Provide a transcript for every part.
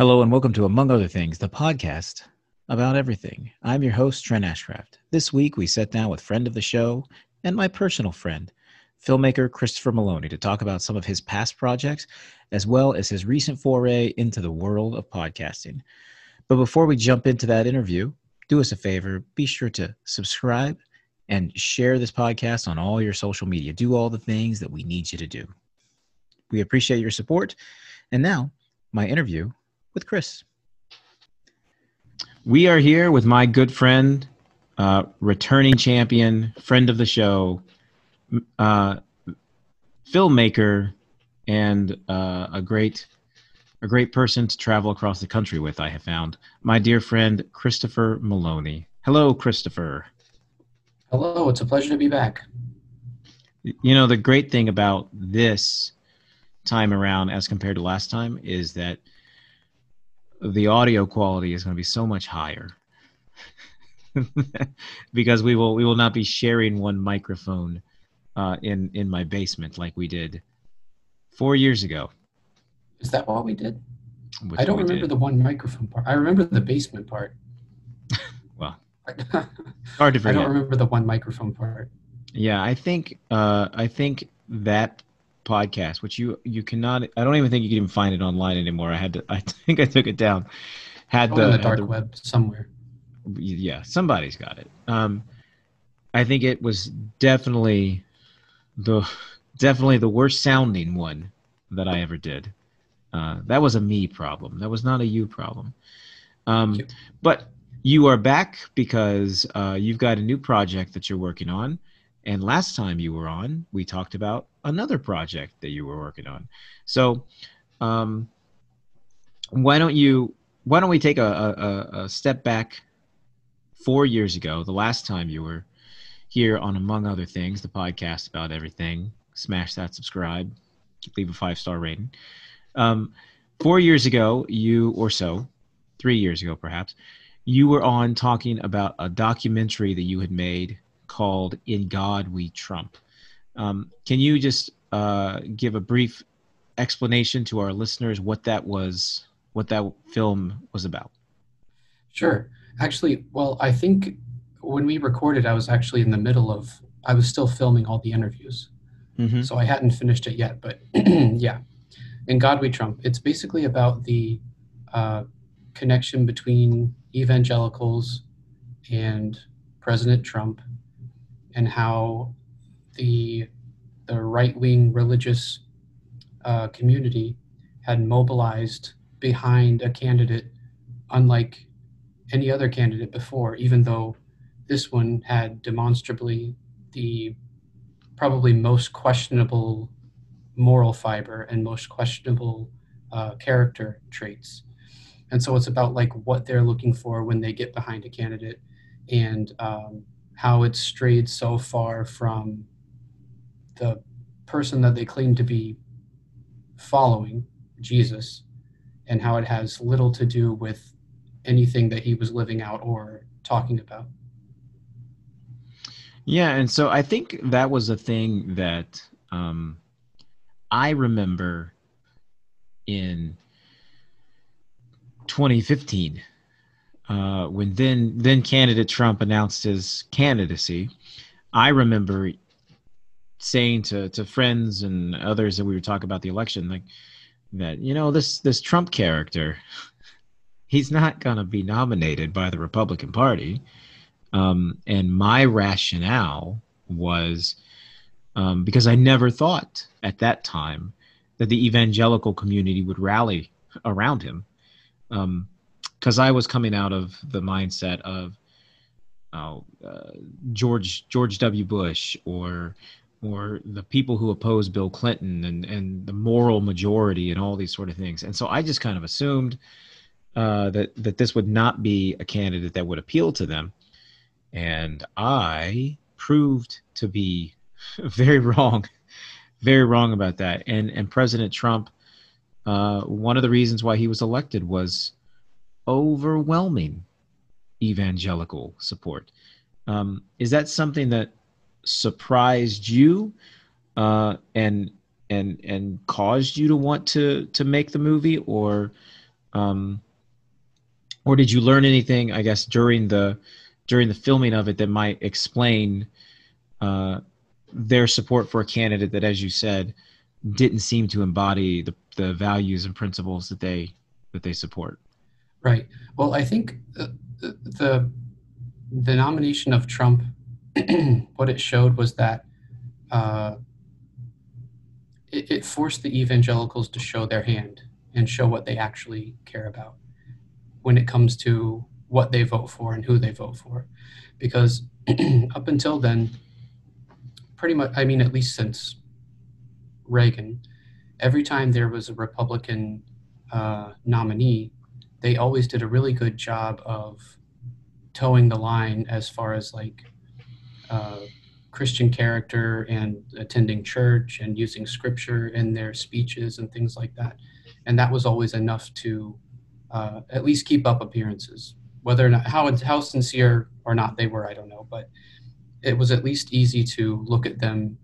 Hello and welcome to Among Other Things, the podcast about everything. I'm your host, Trent Ashcraft. This week we sat down with friend of the show and my personal friend, filmmaker Christopher Maloney, to talk about some of his past projects as well as his recent foray into the world of podcasting. But before we jump into that interview, do us a favor be sure to subscribe and share this podcast on all your social media. Do all the things that we need you to do. We appreciate your support. And now, my interview with Chris. We are here with my good friend, uh, returning champion, friend of the show, uh, filmmaker, and uh, a great a great person to travel across the country with. I have found my dear friend Christopher Maloney. Hello, Christopher. Hello, it's a pleasure to be back. You know the great thing about this time around, as compared to last time, is that the audio quality is going to be so much higher because we will we will not be sharing one microphone uh, in in my basement like we did four years ago. Is that what we did? Which I don't remember did. the one microphone part. I remember the basement part. well, hard to forget. I don't remember the one microphone part. Yeah, I think uh, I think that podcast, which you you cannot. I don't even think you can even find it online anymore. I had to. I think I took it down. Had the, the dark the, web somewhere. Yeah, somebody's got it. Um, I think it was definitely the definitely the worst sounding one that I ever did. Uh, that was a me problem. That was not a you problem. Um, you. But you are back because uh, you've got a new project that you're working on. And last time you were on, we talked about another project that you were working on. So, um, why don't you? Why don't we take a, a, a step back? Four years ago, the last time you were here on Among Other Things, the podcast about everything. Smash that subscribe, leave a five star rating. Um, four years ago, you or so, three years ago perhaps, you were on talking about a documentary that you had made called In God We Trump. Um, can you just uh, give a brief explanation to our listeners what that was, what that film was about? Sure. Actually, well, I think when we recorded, I was actually in the middle of, I was still filming all the interviews. Mm-hmm. So I hadn't finished it yet. But yeah, In God We Trump, it's basically about the uh, connection between evangelicals and President Trump and how the the right wing religious uh, community had mobilized behind a candidate unlike any other candidate before, even though this one had demonstrably the probably most questionable moral fiber and most questionable uh, character traits. And so it's about like what they're looking for when they get behind a candidate and um, how it's strayed so far from the person that they claim to be following, Jesus, and how it has little to do with anything that he was living out or talking about. Yeah, and so I think that was a thing that um, I remember in 2015 uh, when then then candidate Trump announced his candidacy, I remember saying to to friends and others that we were talking about the election, like that you know this this Trump character, he's not gonna be nominated by the Republican Party, um, and my rationale was um, because I never thought at that time that the evangelical community would rally around him. Um, because I was coming out of the mindset of uh, uh, George George W. Bush or or the people who oppose Bill Clinton and and the moral majority and all these sort of things. And so I just kind of assumed uh, that that this would not be a candidate that would appeal to them, and I proved to be very wrong, very wrong about that. And and President Trump, uh, one of the reasons why he was elected was overwhelming evangelical support. Um, is that something that surprised you uh, and and and caused you to want to to make the movie, or um, or did you learn anything? I guess during the during the filming of it that might explain uh, their support for a candidate that, as you said, didn't seem to embody the, the values and principles that they that they support. Right. Well, I think the the, the nomination of Trump, what it showed was that uh, it, it forced the evangelicals to show their hand and show what they actually care about when it comes to what they vote for and who they vote for. Because up until then, pretty much, I mean, at least since Reagan, every time there was a Republican uh, nominee, they always did a really good job of toeing the line as far as like uh, Christian character and attending church and using scripture in their speeches and things like that. And that was always enough to uh, at least keep up appearances. Whether or not how how sincere or not they were, I don't know, but it was at least easy to look at them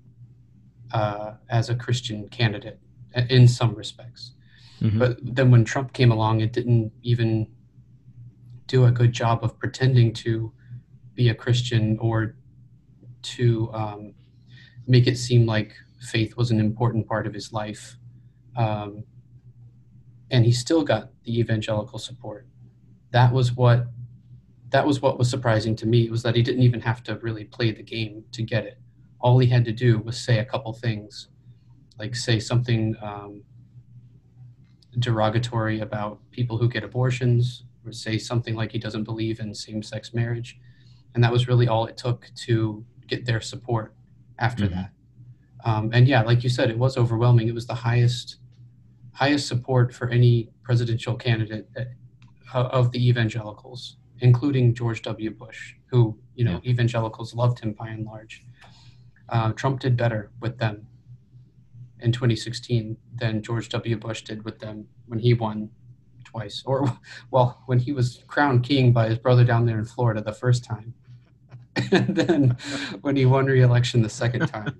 uh, as a Christian candidate in some respects. Mm-hmm. But then when Trump came along, it didn't even do a good job of pretending to be a Christian or to um, make it seem like faith was an important part of his life. Um, and he still got the evangelical support. That was what that was what was surprising to me was that he didn't even have to really play the game to get it. All he had to do was say a couple things, like say something um, derogatory about people who get abortions, or say something like he doesn't believe in same-sex marriage, and that was really all it took to get their support after mm-hmm. that. Um, and yeah, like you said, it was overwhelming. It was the highest highest support for any presidential candidate uh, of the evangelicals, including George W. Bush, who you know yeah. evangelicals loved him by and large. Uh, Trump did better with them in 2016 than George W. Bush did with them when he won twice, or well, when he was crowned king by his brother down there in Florida the first time. and then when he won re-election the second time.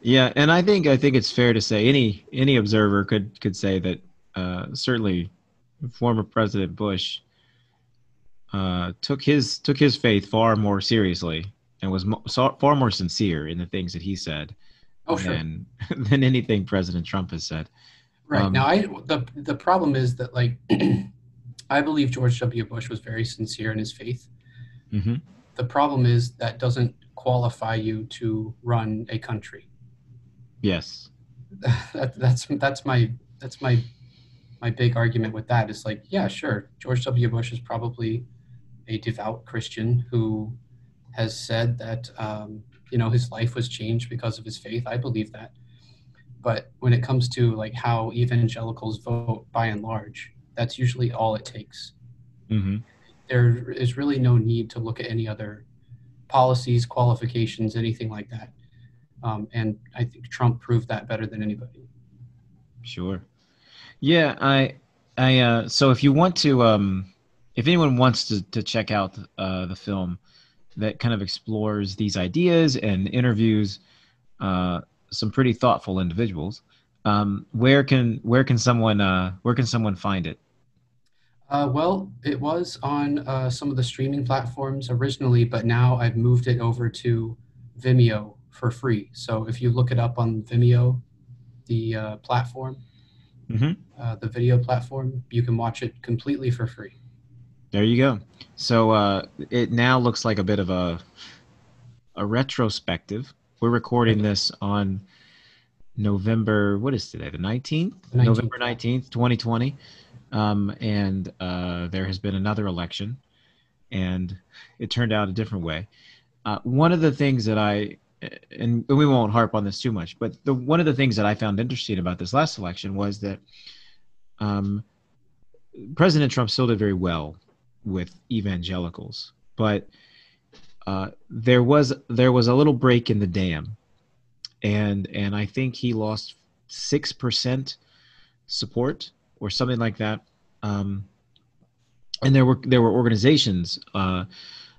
Yeah, and I think I think it's fair to say any any observer could could say that uh, certainly former President Bush uh, took his took his faith far more seriously and was mo- far more sincere in the things that he said oh, sure. than than anything President Trump has said. Right um, now, I the the problem is that like I believe George W. Bush was very sincere in his faith. Mm-hmm. The problem is that doesn't qualify you to run a country. Yes. That, that's that's my that's my my big argument with that is like, yeah, sure, George W. Bush is probably a devout Christian who has said that um, you know his life was changed because of his faith. I believe that. But when it comes to like how evangelicals vote, by and large, that's usually all it takes. Mm-hmm there is really no need to look at any other policies, qualifications, anything like that. Um, and I think Trump proved that better than anybody. Sure. Yeah, I, I. Uh, so if you want to, um, if anyone wants to to check out uh, the film that kind of explores these ideas and interviews uh, some pretty thoughtful individuals, um, where can where can someone uh, where can someone find it? Uh, well, it was on uh, some of the streaming platforms originally, but now I've moved it over to Vimeo for free. So if you look it up on Vimeo, the uh, platform, mm-hmm. Uh, the video platform, you can watch it completely for free. There you go. So uh, it now looks like a bit of a a retrospective. We're recording this on November. What is today? The nineteenth. November nineteenth, twenty twenty. Um, and uh, there has been another election, and it turned out a different way. Uh, one of the things that I, and we won't harp on this too much, but the one of the things that I found interesting about this last election was that um, President Trump still did very well with evangelicals, but uh, there was there was a little break in the dam, and and I think he lost six percent support or something like that. Um, and there were there were organizations uh,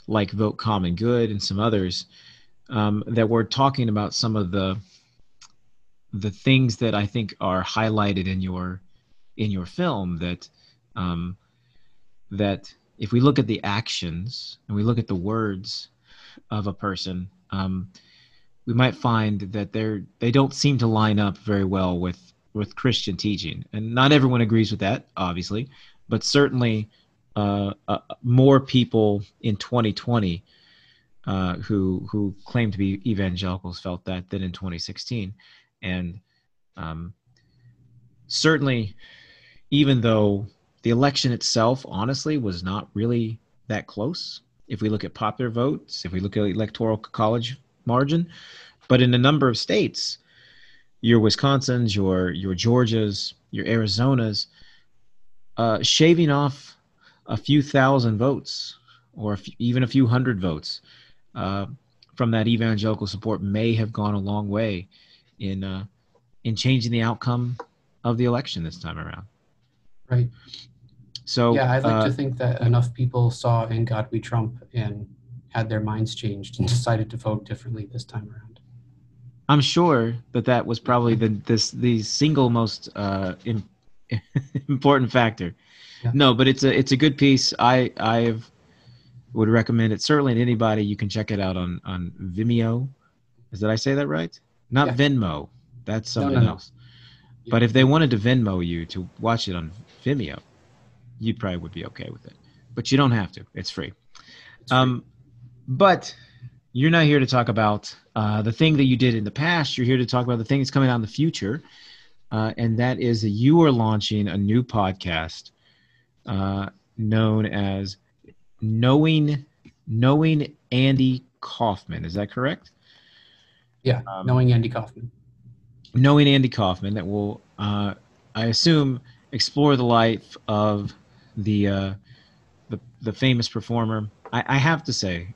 like Vote Common Good and some others um, that were talking about some of the the things that I think are highlighted in your in your film that um, that if we look at the actions and we look at the words of a person, um, we might find that they're they don't seem to line up very well with with Christian teaching, and not everyone agrees with that, obviously, but certainly uh, uh, more people in 2020 uh, who who claim to be evangelicals felt that than in 2016, and um, certainly, even though the election itself, honestly, was not really that close. If we look at popular votes, if we look at electoral college margin, but in a number of states, your Wisconsins, your your Georgias, your Arizonas, uh, shaving off a few thousand votes or a few, even a few hundred votes uh, from that evangelical support may have gone a long way in uh, in changing the outcome of the election this time around. Right. So yeah, I'd like uh, to think that enough people saw "In God We Trump" and had their minds changed and decided to vote differently this time around. I'm sure that that was probably the this the single most uh, in, important factor. Yeah. No, but it's a it's a good piece. I I've would recommend it certainly to anybody. You can check it out on on Vimeo. Is that I say that right? Not yeah. Venmo. That's something no, no, else. No. But if they wanted to Venmo you to watch it on Vimeo, you probably would be okay with it. But you don't have to. It's free. It's free. Um, but you're not here to talk about uh, the thing that you did in the past. You're here to talk about the thing that's coming out in the future, uh, and that is that you are launching a new podcast uh, known as knowing knowing Andy Kaufman. Is that correct? Yeah, um, knowing Andy Kaufman. Knowing Andy Kaufman that will, uh, I assume, explore the life of the uh, the the famous performer. I, I have to say,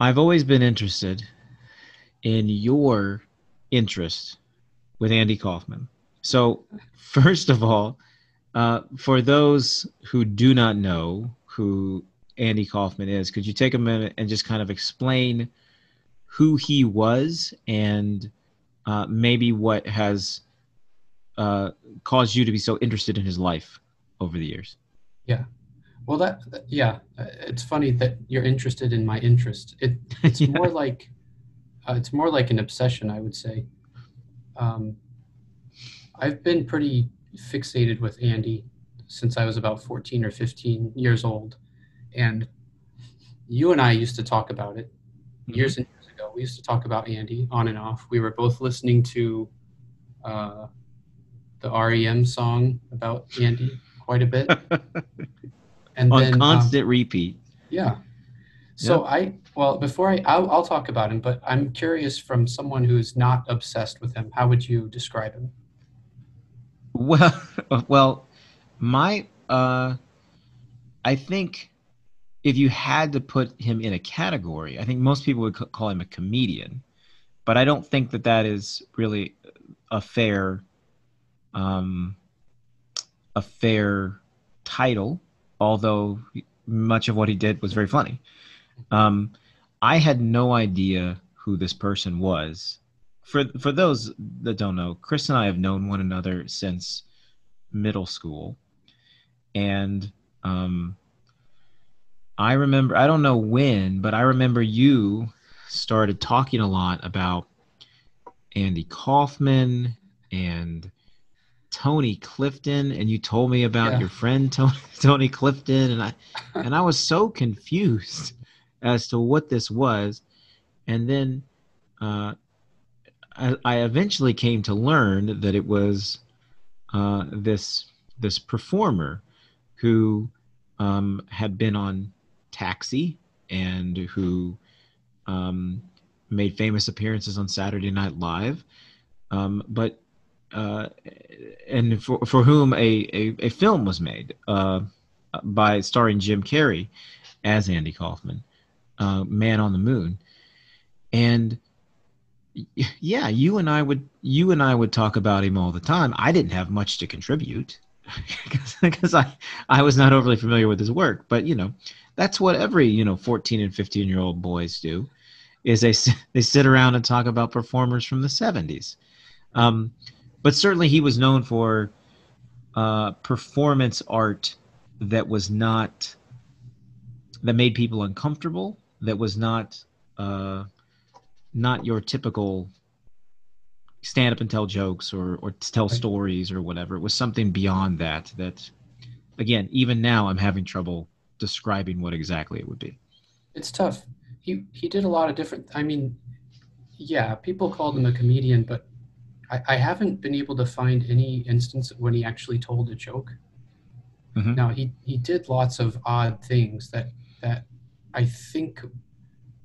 I've always been interested in your interest with Andy Kaufman. So, first of all, uh, for those who do not know who Andy Kaufman is, could you take a minute and just kind of explain who he was and uh, maybe what has uh, caused you to be so interested in his life over the years? Yeah. Well, that, yeah, it's funny that you're interested in my interest. It, it's yeah. more like uh, it's more like an obsession, I would say. Um, I've been pretty fixated with Andy since I was about 14 or 15 years old. And you and I used to talk about it mm-hmm. years and years ago. We used to talk about Andy on and off. We were both listening to uh, the REM song about Andy quite a bit. And on then, constant um, repeat. Yeah. So yep. I, well, before I, I'll, I'll talk about him, but I'm curious from someone who's not obsessed with him, how would you describe him? Well, well, my uh, I think if you had to put him in a category, I think most people would call him a comedian, but I don't think that that is really a fair, um, a fair title. Although much of what he did was very funny. Um, I had no idea who this person was for for those that don't know, Chris and I have known one another since middle school, and um, I remember I don't know when, but I remember you started talking a lot about Andy Kaufman and Tony Clifton, and you told me about yeah. your friend Tony, Tony Clifton, and I and I was so confused as to what this was, and then uh, I, I eventually came to learn that it was uh, this this performer who um, had been on Taxi and who um, made famous appearances on Saturday Night Live, um, but uh, and for for whom a, a, a film was made uh, by starring Jim Carrey as Andy Kaufman, uh, Man on the Moon, and yeah, you and I would you and I would talk about him all the time. I didn't have much to contribute because I I was not overly familiar with his work, but you know, that's what every, you know, 14 and 15 year old boys do is they they sit around and talk about performers from the 70s. Um, but certainly he was known for uh, performance art that was not that made people uncomfortable. That was not uh, not your typical stand up and tell jokes or or tell stories or whatever. It was something beyond that. That again, even now, I'm having trouble describing what exactly it would be. It's tough. He he did a lot of different. I mean, yeah, people called him a comedian, but I, I haven't been able to find any instance when he actually told a joke. Mm-hmm. Now he he did lots of odd things that that I think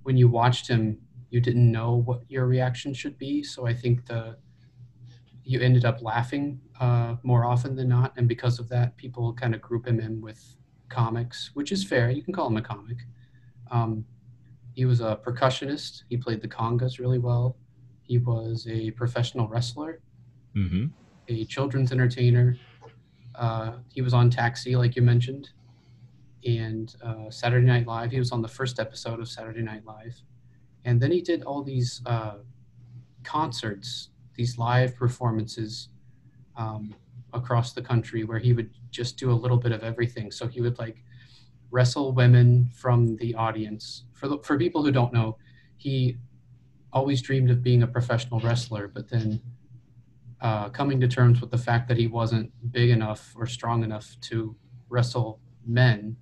when you watched him you didn't know what your reaction should be. So I think the you ended up laughing uh, more often than not, and because of that, people kind of group him in with comics, which is fair. You can call him a comic. Um, he was a percussionist. He played the congas really well. He was a professional wrestler, mm-hmm. a children's entertainer. Uh, he was on Taxi, like you mentioned, and uh, Saturday Night Live. He was on the first episode of Saturday Night Live, and then he did all these uh, concerts, these live performances um, across the country, where he would just do a little bit of everything. So he would like wrestle women from the audience. For the, for people who don't know, he always dreamed of being a professional wrestler, but then uh, coming to terms with the fact that he wasn't big enough or strong enough to wrestle men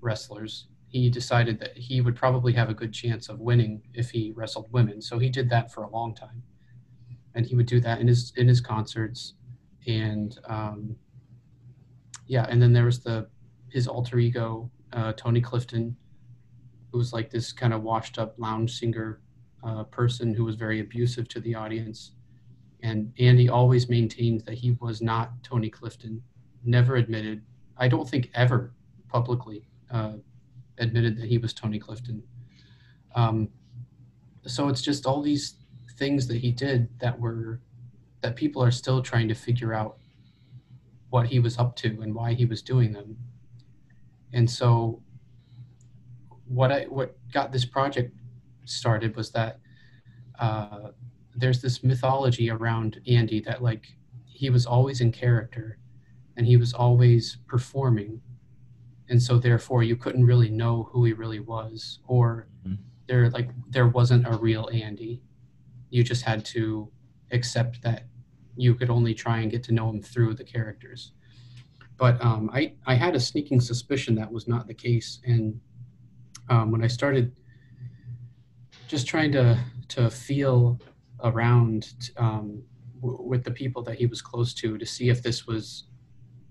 wrestlers, he decided that he would probably have a good chance of winning if he wrestled women. So he did that for a long time, and he would do that in his in his concerts, and um, yeah, and then there was the his alter ego uh, Tony Clifton, who was like this kind of washed up lounge singer uh, person who was very abusive to the audience. And Andy always maintained that he was not Tony Clifton, never admitted, I don't think ever publicly uh, admitted that he was Tony Clifton. Um, so it's just all these things that he did that were, that people are still trying to figure out what he was up to and why he was doing them. And so what I, what got this project started was that uh, there's this mythology around Andy that like he was always in character and he was always performing. And so therefore you couldn't really know who he really was or mm-hmm. there like there wasn't a real Andy. You just had to accept that you could only try and get to know him through the characters. But um, I, I had a sneaking suspicion that was not the case. And um, when I started just trying to to feel around um, w- with the people that he was close to to see if this was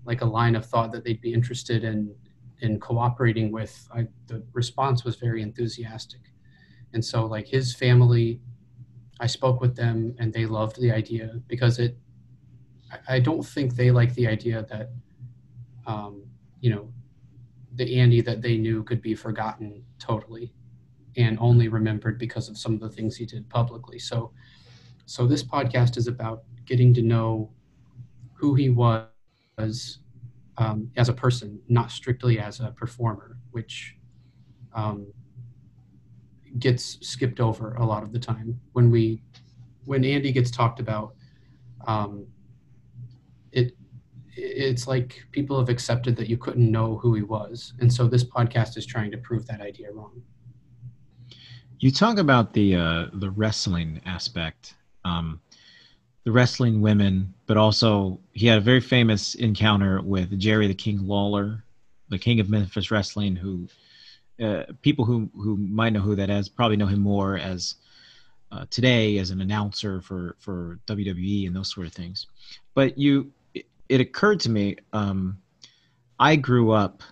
like a line of thought that they'd be interested in in cooperating with. I, the response was very enthusiastic, and so like his family, I spoke with them and they loved the idea because it. I, don't think they like the idea that, um, you know, the Andy that they knew could be forgotten totally and only remembered because of some of the things he did publicly. So, so this podcast is about getting to know who he was um, as a person, not strictly as a performer, which um, gets skipped over a lot of the time when we when Andy gets talked about. Um, it it's like people have accepted that you couldn't know who he was, and so this podcast is trying to prove that idea wrong. You talk about the uh, the wrestling aspect, um, the wrestling women, but also he had a very famous encounter with Jerry the King Lawler, the King of Memphis Wrestling, who uh, people who who might know who that is probably know him more as uh, today as an announcer for for WWE and those sort of things. But you, it, it occurred to me, um, I grew up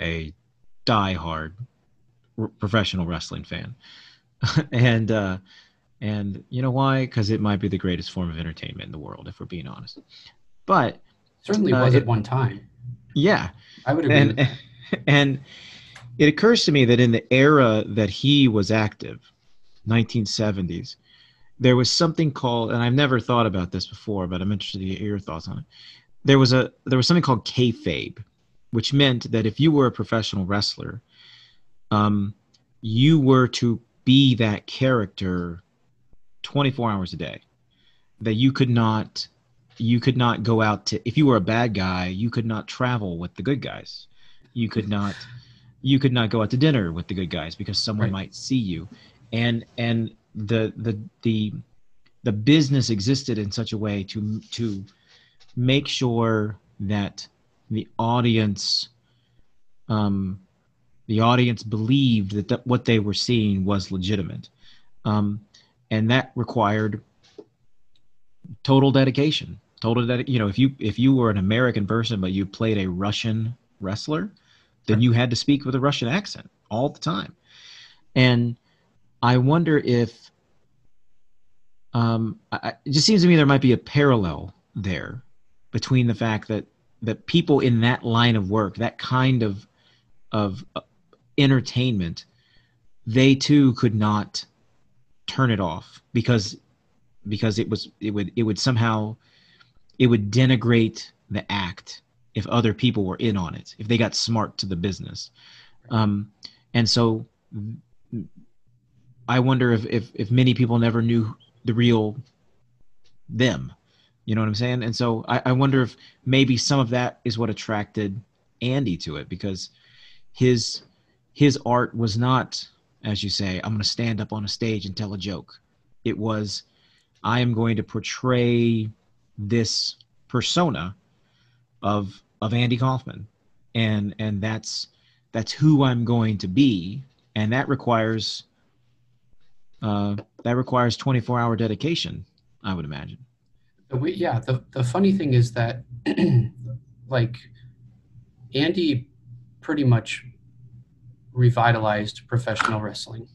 a die-hard professional wrestling fan. and uh, and you know why? Because it might be the greatest form of entertainment in the world, if we're being honest. But certainly uh, was at one time. Yeah, I would agree. And, and it occurs to me that in the era that he was active, 1970s, there was something called, and I've never thought about this before, but I'm interested to hear your thoughts on it. There was a there was something called kayfabe, which meant that if you were a professional wrestler, um, you were to be that character 24 hours a day that you could not you could not go out to if you were a bad guy you could not travel with the good guys you could not you could not go out to dinner with the good guys because someone right. might see you and and the the the the business existed in such a way to to make sure that the audience um the audience believed that th- what they were seeing was legitimate. Um and that required total dedication total that you know if you if you were an american person but you played a russian wrestler then you had to speak with a russian accent all the time. And i wonder if um I, it just seems to me there might be a parallel there between the fact that that people in that line of work that kind of of entertainment they too could not turn it off because because it was it would it would somehow it would denigrate the act if other people were in on it if they got smart to the business. Um, and so i wonder if, if if many people never knew the real them. You know what i'm saying? And so I, I wonder if maybe some of that is what attracted andy to it because his his art was not as you say i'm going to stand up on a stage and tell a joke it was i am going to portray this persona of of Andy Kaufman, and and that's that's who I'm going to be, and that requires uh, that requires 24 hour dedication. I would imagine. We, yeah, the the funny thing is that like Andy pretty much revitalized professional wrestling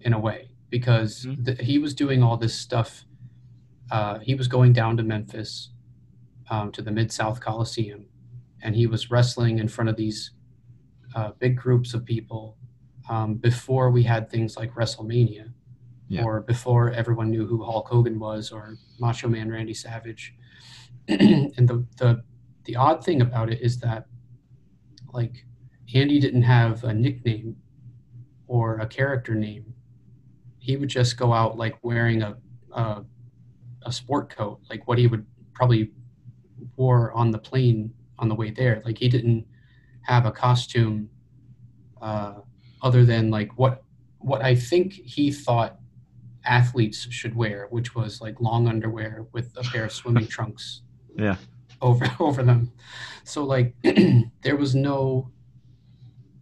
in a way because mm-hmm. the, he was doing all this stuff uh, he was going down to Memphis um, to the Mid South Coliseum, and he was wrestling in front of these uh, big groups of people um, before we had things like WrestleMania, yeah. or before everyone knew who Hulk Hogan was or Macho Man Randy Savage. and the, the the odd thing about it is that like Andy didn't have a nickname or a character name. He would just go out like wearing a, a a sport coat, like what he would probably wore on the plane on the way there. Like he didn't have a costume uh, other than like what what I think he thought athletes should wear, which was like long underwear with a pair of swimming trunks. Yeah. Over over them. So like there was no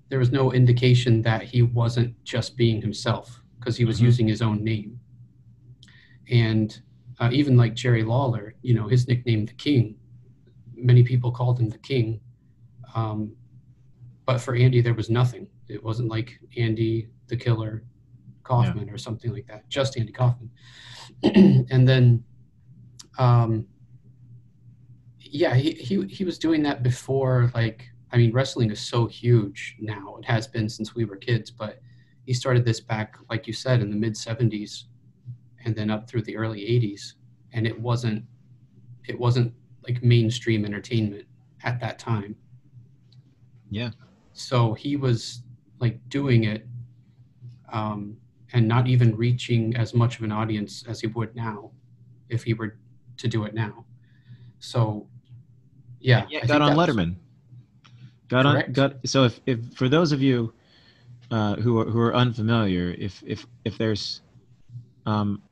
there was no indication that he wasn't just being himself because he was mm-hmm. using his own name. And uh, even like Jerry Lawler, you know, his nickname, the King, many people called him the King. Um, but for Andy, there was nothing. It wasn't like Andy the Killer Kaufman yeah. or something like that, just Andy Kaufman. and then, um, yeah, he, he, he was doing that before, like, I mean, wrestling is so huge now. It has been since we were kids, but he started this back, like you said, in the mid 70s and then up through the early 80s and it wasn't it wasn't like mainstream entertainment at that time. Yeah. So he was like doing it um, and not even reaching as much of an audience as he would now if he were to do it now. So yeah, yeah got on letterman got on got so if, if for those of you uh, who are who are unfamiliar if if if there's um,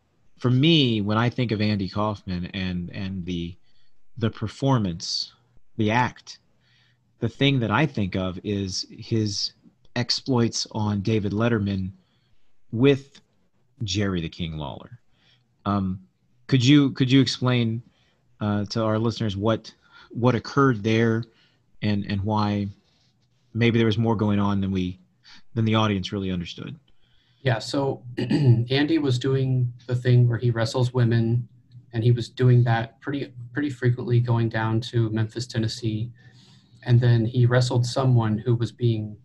for me, when I think of Andy Kaufman and and the the performance, the act, the thing that I think of is his exploits on David Letterman with Jerry the King Lawler. Um, could you could you explain uh, to our listeners what what occurred there and and why maybe there was more going on than we than the audience really understood? Yeah, so Andy was doing the thing where he wrestles women, and he was doing that pretty pretty frequently, going down to Memphis, Tennessee, and then he wrestled someone who was being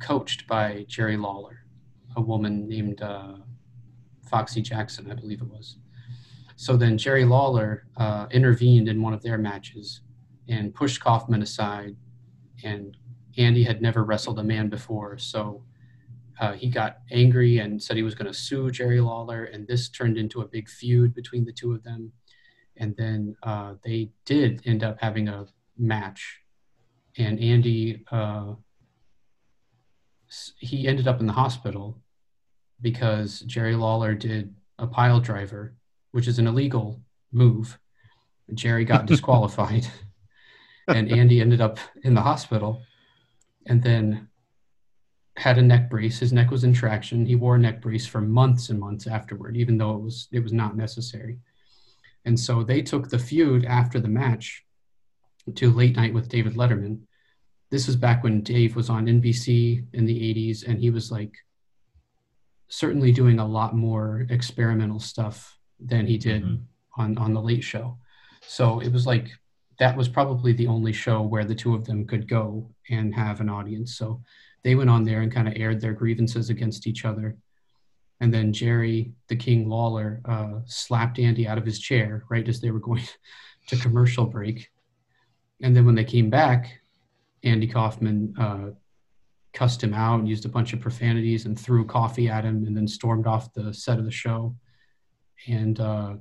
coached by Jerry Lawler, a woman named uh, Foxy Jackson, I believe it was. So then Jerry Lawler uh, intervened in one of their matches and pushed Kaufman aside, and Andy had never wrestled a man before, so uh, he got angry and said he was going to sue Jerry Lawler, and this turned into a big feud between the two of them. and then uh, they did end up having a match, and Andy uh, he ended up in the hospital because Jerry Lawler did a pile driver, which is an illegal move. Jerry got disqualified, and Andy ended up in the hospital, and then had a neck brace. His neck was in traction. He wore a neck brace for months and months afterward, even though it was it was not necessary. And so they took the feud after the match to late night with David Letterman. This was back when Dave was on NBC in the 80s, and he was like certainly doing a lot more experimental stuff than he did mm-hmm. on on the Late Show. So it was like that was probably the only show where the two of them could go and have an audience. So they went on there and kind of aired their grievances against each other. And then Jerry, the King Lawler, uh, slapped Andy out of his chair right as they were going to commercial break. And then when they came back, Andy Kaufman uh, cussed him out and used a bunch of profanities and threw coffee at him and then stormed off the set of the show. And uh,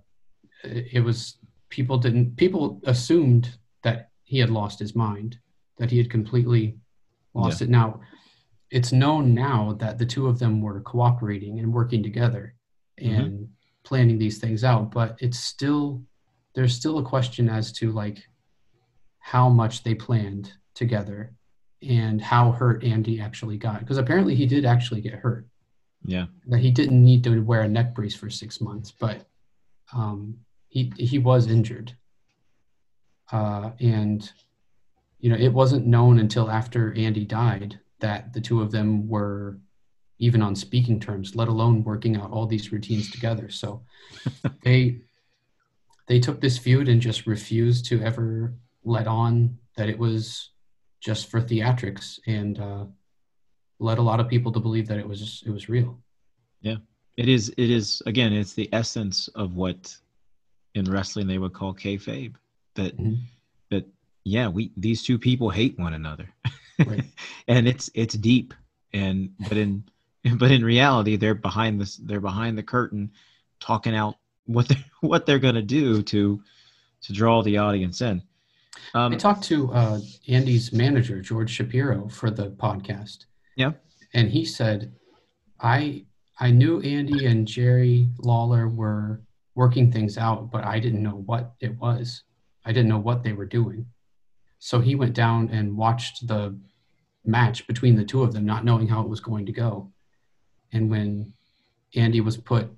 it was people didn't people assumed that he had lost his mind, that he had completely lost yeah. it. Now, it's known now that the two of them were cooperating and working together mm-hmm. and mm-hmm. planning these things out, but it's still there's still a question as to like how much they planned together and how hurt Andy actually got. Because apparently he did actually get hurt. Yeah. That he didn't need to wear a neck brace for six months, but um, he he was injured. Uh, and you know, it wasn't known until after Andy died that the two of them were even on speaking terms, let alone working out all these routines together. So they they took this feud and just refused to ever let on that it was just for theatrics and uh, led a lot of people to believe that it was it was real. Yeah, it is. It is again. It's the essence of what in wrestling they would call kayfabe. That mm-hmm. that yeah, we these two people hate one another, right. and it's it's deep. And but in but in reality, they're behind this. They're behind the curtain, talking out what they what they're gonna do to to draw the audience in. Um, I talked to uh, Andy's manager, George Shapiro, for the podcast. Yeah. And he said, I I knew Andy and Jerry Lawler were working things out, but I didn't know what it was. I didn't know what they were doing. So he went down and watched the match between the two of them, not knowing how it was going to go. And when Andy was put,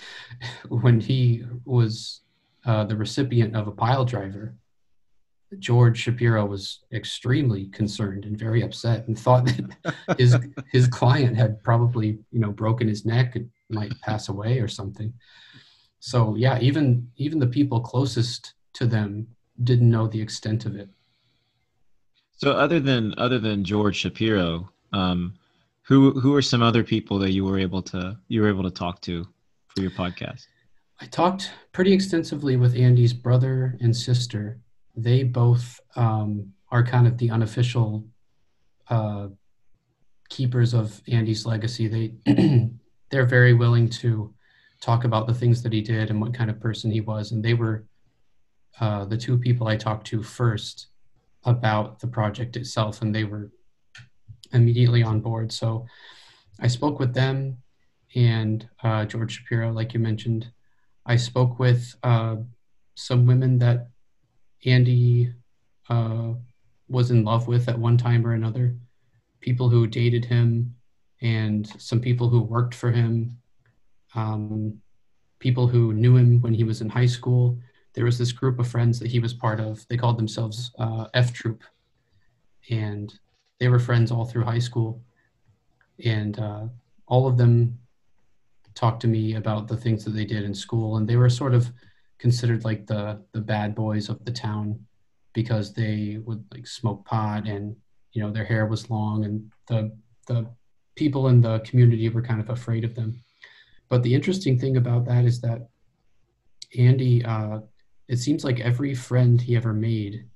when he was uh, the recipient of a pile driver, George Shapiro was extremely concerned and very upset and thought that his his client had probably you know broken his neck and might pass away or something. So yeah, even even the people closest to them didn't know the extent of it. So other than other than George Shapiro, um, who who are some other people that you were able to you were able to talk to for your podcast? I talked pretty extensively with Andy's brother and sister they both um, are kind of the unofficial uh, keepers of Andy's legacy. They they're very willing to talk about the things that he did and what kind of person he was, and they were uh, the two people I talked to first about the project itself, and they were immediately on board. So I spoke with them and uh, George Shapiro, like you mentioned. I spoke with uh, some women that Andy uh, was in love with at one time or another, people who dated him, and some people who worked for him, um, people who knew him when he was in high school. There was this group of friends that he was part of. They called themselves uh, F Troop, and they were friends all through high school. And uh, all of them talked to me about the things that they did in school, and they were sort of considered like the the bad boys of the town because they would like smoke pot and you know their hair was long and the the people in the community were kind of afraid of them but the interesting thing about that is that andy uh, it seems like every friend he ever made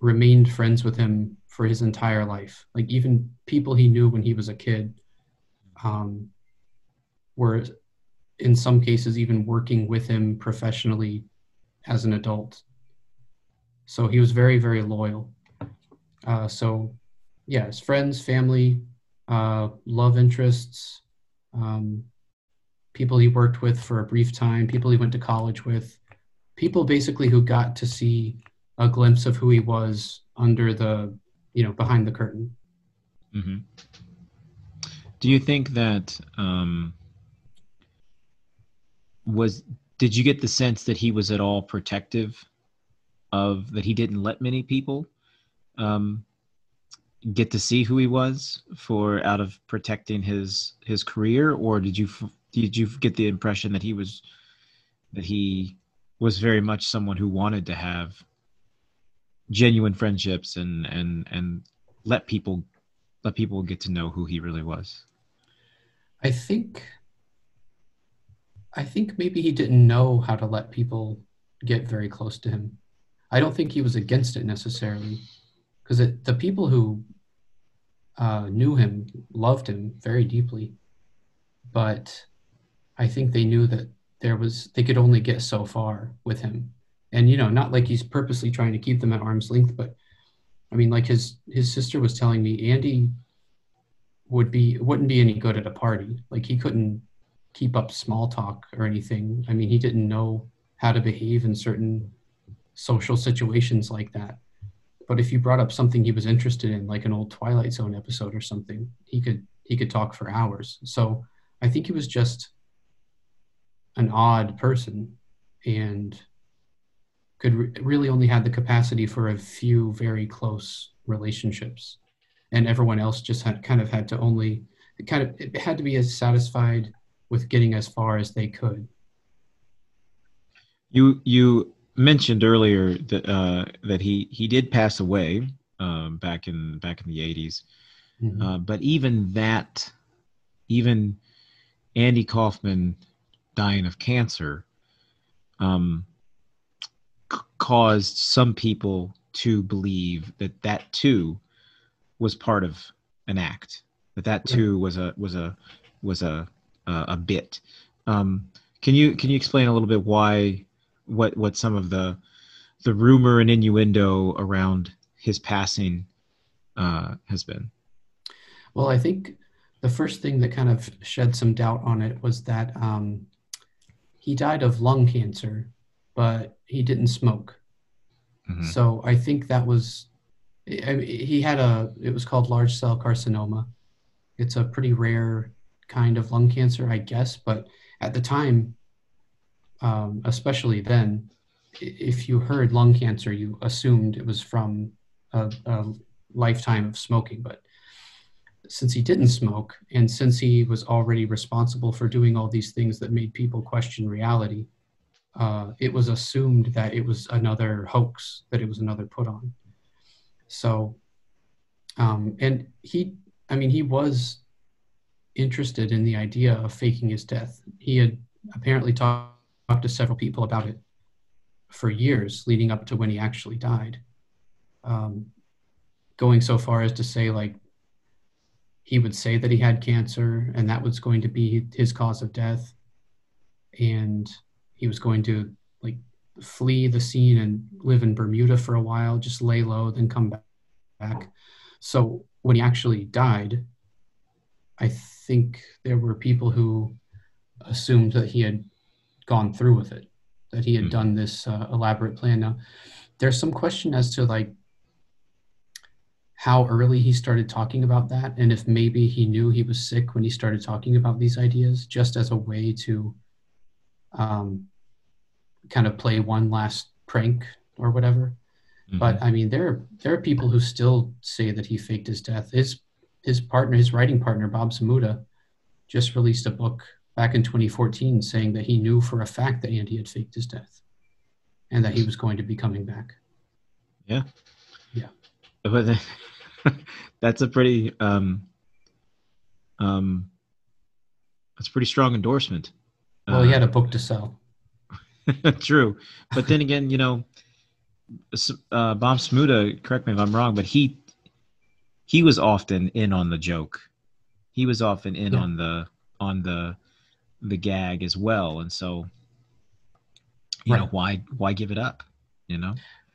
remained friends with him for his entire life like even people he knew when he was a kid um, were in some cases even working with him professionally as an adult. So he was very, very loyal. Uh, so, yeah, his friends, family, uh, love interests, um, people he worked with for a brief time, people he went to college with, people basically who got to see a glimpse of who he was under the, you know, behind the curtain. Mm-hmm. Do you think that um, was? Did you get the sense that he was at all protective of that? He didn't let many people um, get to see who he was for out of protecting his his career, or did you did you get the impression that he was that he was very much someone who wanted to have genuine friendships and and and let people let people get to know who he really was I think I think maybe he didn't know how to let people get very close to him. I don't think he was against it necessarily, because the people who uh, knew him loved him very deeply, but I think they knew that there was they could only get so far with him, and you know, not like he's purposely trying to keep them at arm's length, but I mean, like his his sister was telling me, Andy would be wouldn't be any good at a party. Like he couldn't keep up small talk or anything. I mean, he didn't know how to behave in certain social situations like that. But if you brought up something he was interested in, like an old Twilight Zone episode or something, he could he could talk for hours. So I think he was just an odd person and could re- really only had the capacity for a few very close relationships and everyone else just had kind of had to only it kind of it had to be as satisfied with getting as far as they could. You you mentioned earlier that uh, that he he did pass away um, back in back in the 80s, mm-hmm. uh, but even that, even Andy Kaufman dying of cancer, um, c- caused some people to believe that that too was part of an act. That that too was a was a was a a, a bit. Um, can you can you explain a little bit why what what some of the the rumor and innuendo around his passing uh, has been? Well, I think the first thing that kind of shed some doubt on it was that um, he died of lung cancer, but he didn't smoke. Mm-hmm. So I think that was he had a it was called large cell carcinoma it's a pretty rare kind of lung cancer i guess but at the time um, especially then if you heard lung cancer you assumed it was from a, a lifetime of smoking but since he didn't smoke and since he was already responsible for doing all these things that made people question reality uh, it was assumed that it was another hoax that it was another put on so, um, and he, I mean, he was interested in the idea of faking his death. He had apparently talked, talked to several people about it for years leading up to when he actually died. Um, going so far as to say, like, he would say that he had cancer and that was going to be his cause of death. And he was going to like flee the scene and live in Bermuda for a while, just lay low, then come back. So when he actually died, I think there were people who assumed that he had gone through with it, that he had mm done this uh, elaborate plan. Now, there's some question as to like how early he started talking about that, and if maybe he knew he was sick when he started talking about these ideas, just as a way to um, kind of play one last prank or whatever. Mm-hmm. But I mean, there are there are people who still say that he faked his death. His his partner, his writing partner, Bob Zmuda, just released a book back in 2014 saying that he knew for a fact that Andy had faked his death, and that he was going to be coming back. Yeah. Yeah. But that's a pretty um um that's a pretty strong endorsement. Well, he had a book to sell. True, but then again, you know, uh, Bob Zmuda. correct me if I'm wrong, but he he was often in on the joke. He was often in yeah. on the on the the gag as well, and so you right. know why why give it up you know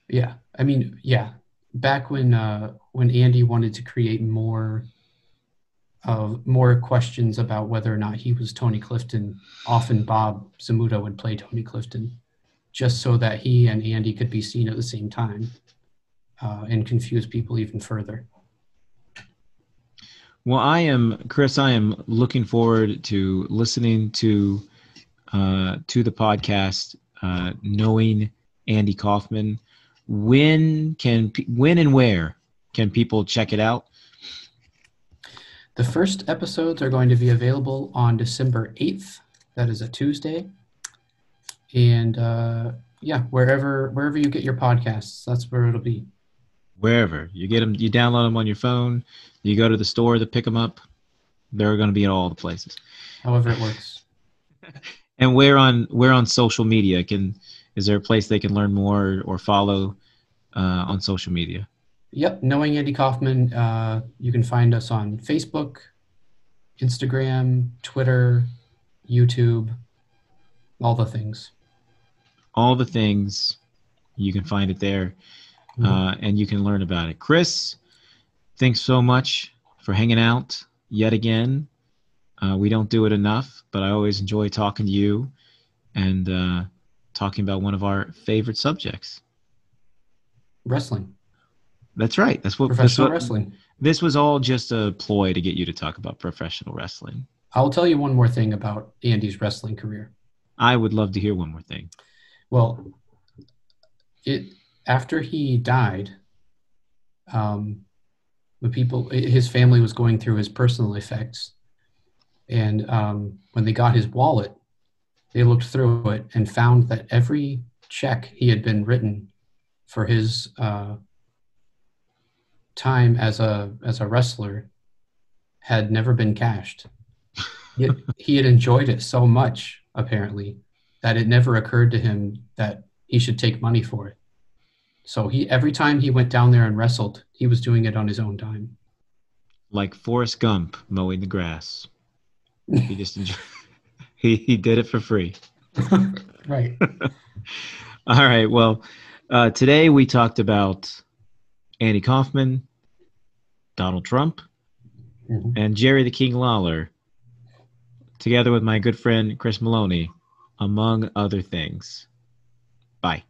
yeah i mean yeah back when uh when andy wanted to create more of more questions about whether or not he was tony clifton often bob zmuda would play tony clifton just so that he and andy could be seen at the same time uh, and confuse people even further well i am chris i am looking forward to listening to uh, to the podcast uh, knowing Andy Kaufman. When can when and where can people check it out? The first episodes are going to be available on December eighth. That is a Tuesday, and uh, yeah, wherever wherever you get your podcasts, that's where it'll be. Wherever you get them, you download them on your phone. You go to the store to pick them up. They're going to be in all the places. However, it works. And where on where on social media can is there a place they can learn more or follow uh, on social media? Yep, knowing Andy Kaufman. Uh, you can find us on Facebook, Instagram, Twitter, YouTube, all the things. All the things. You can find it there, mm-hmm. uh, and you can learn about it. Chris, thanks so much for hanging out yet again. Uh, we don't do it enough, but I always enjoy talking to you and uh, talking about one of our favorite subjects wrestling. That's right. That's what professional what, wrestling. This was all just a ploy to get you to talk about professional wrestling. I'll tell you one more thing about Andy's wrestling career. I would love to hear one more thing. Well, it after he died, um, the people, his family was going through his personal effects, and um, when they got his wallet, they looked through it and found that every check he had been written for his uh, time as a as a wrestler had never been cashed. Yet he had enjoyed it so much, apparently, that it never occurred to him that he should take money for it. So he every time he went down there and wrestled, he was doing it on his own time. Like Forrest Gump mowing the grass. He just enjoyed. he he did it for free. right. All right. Well, uh, today we talked about Andy Kaufman, Donald Trump, mm-hmm. and Jerry the King Lawler, together with my good friend Chris Maloney, among other things. Bye.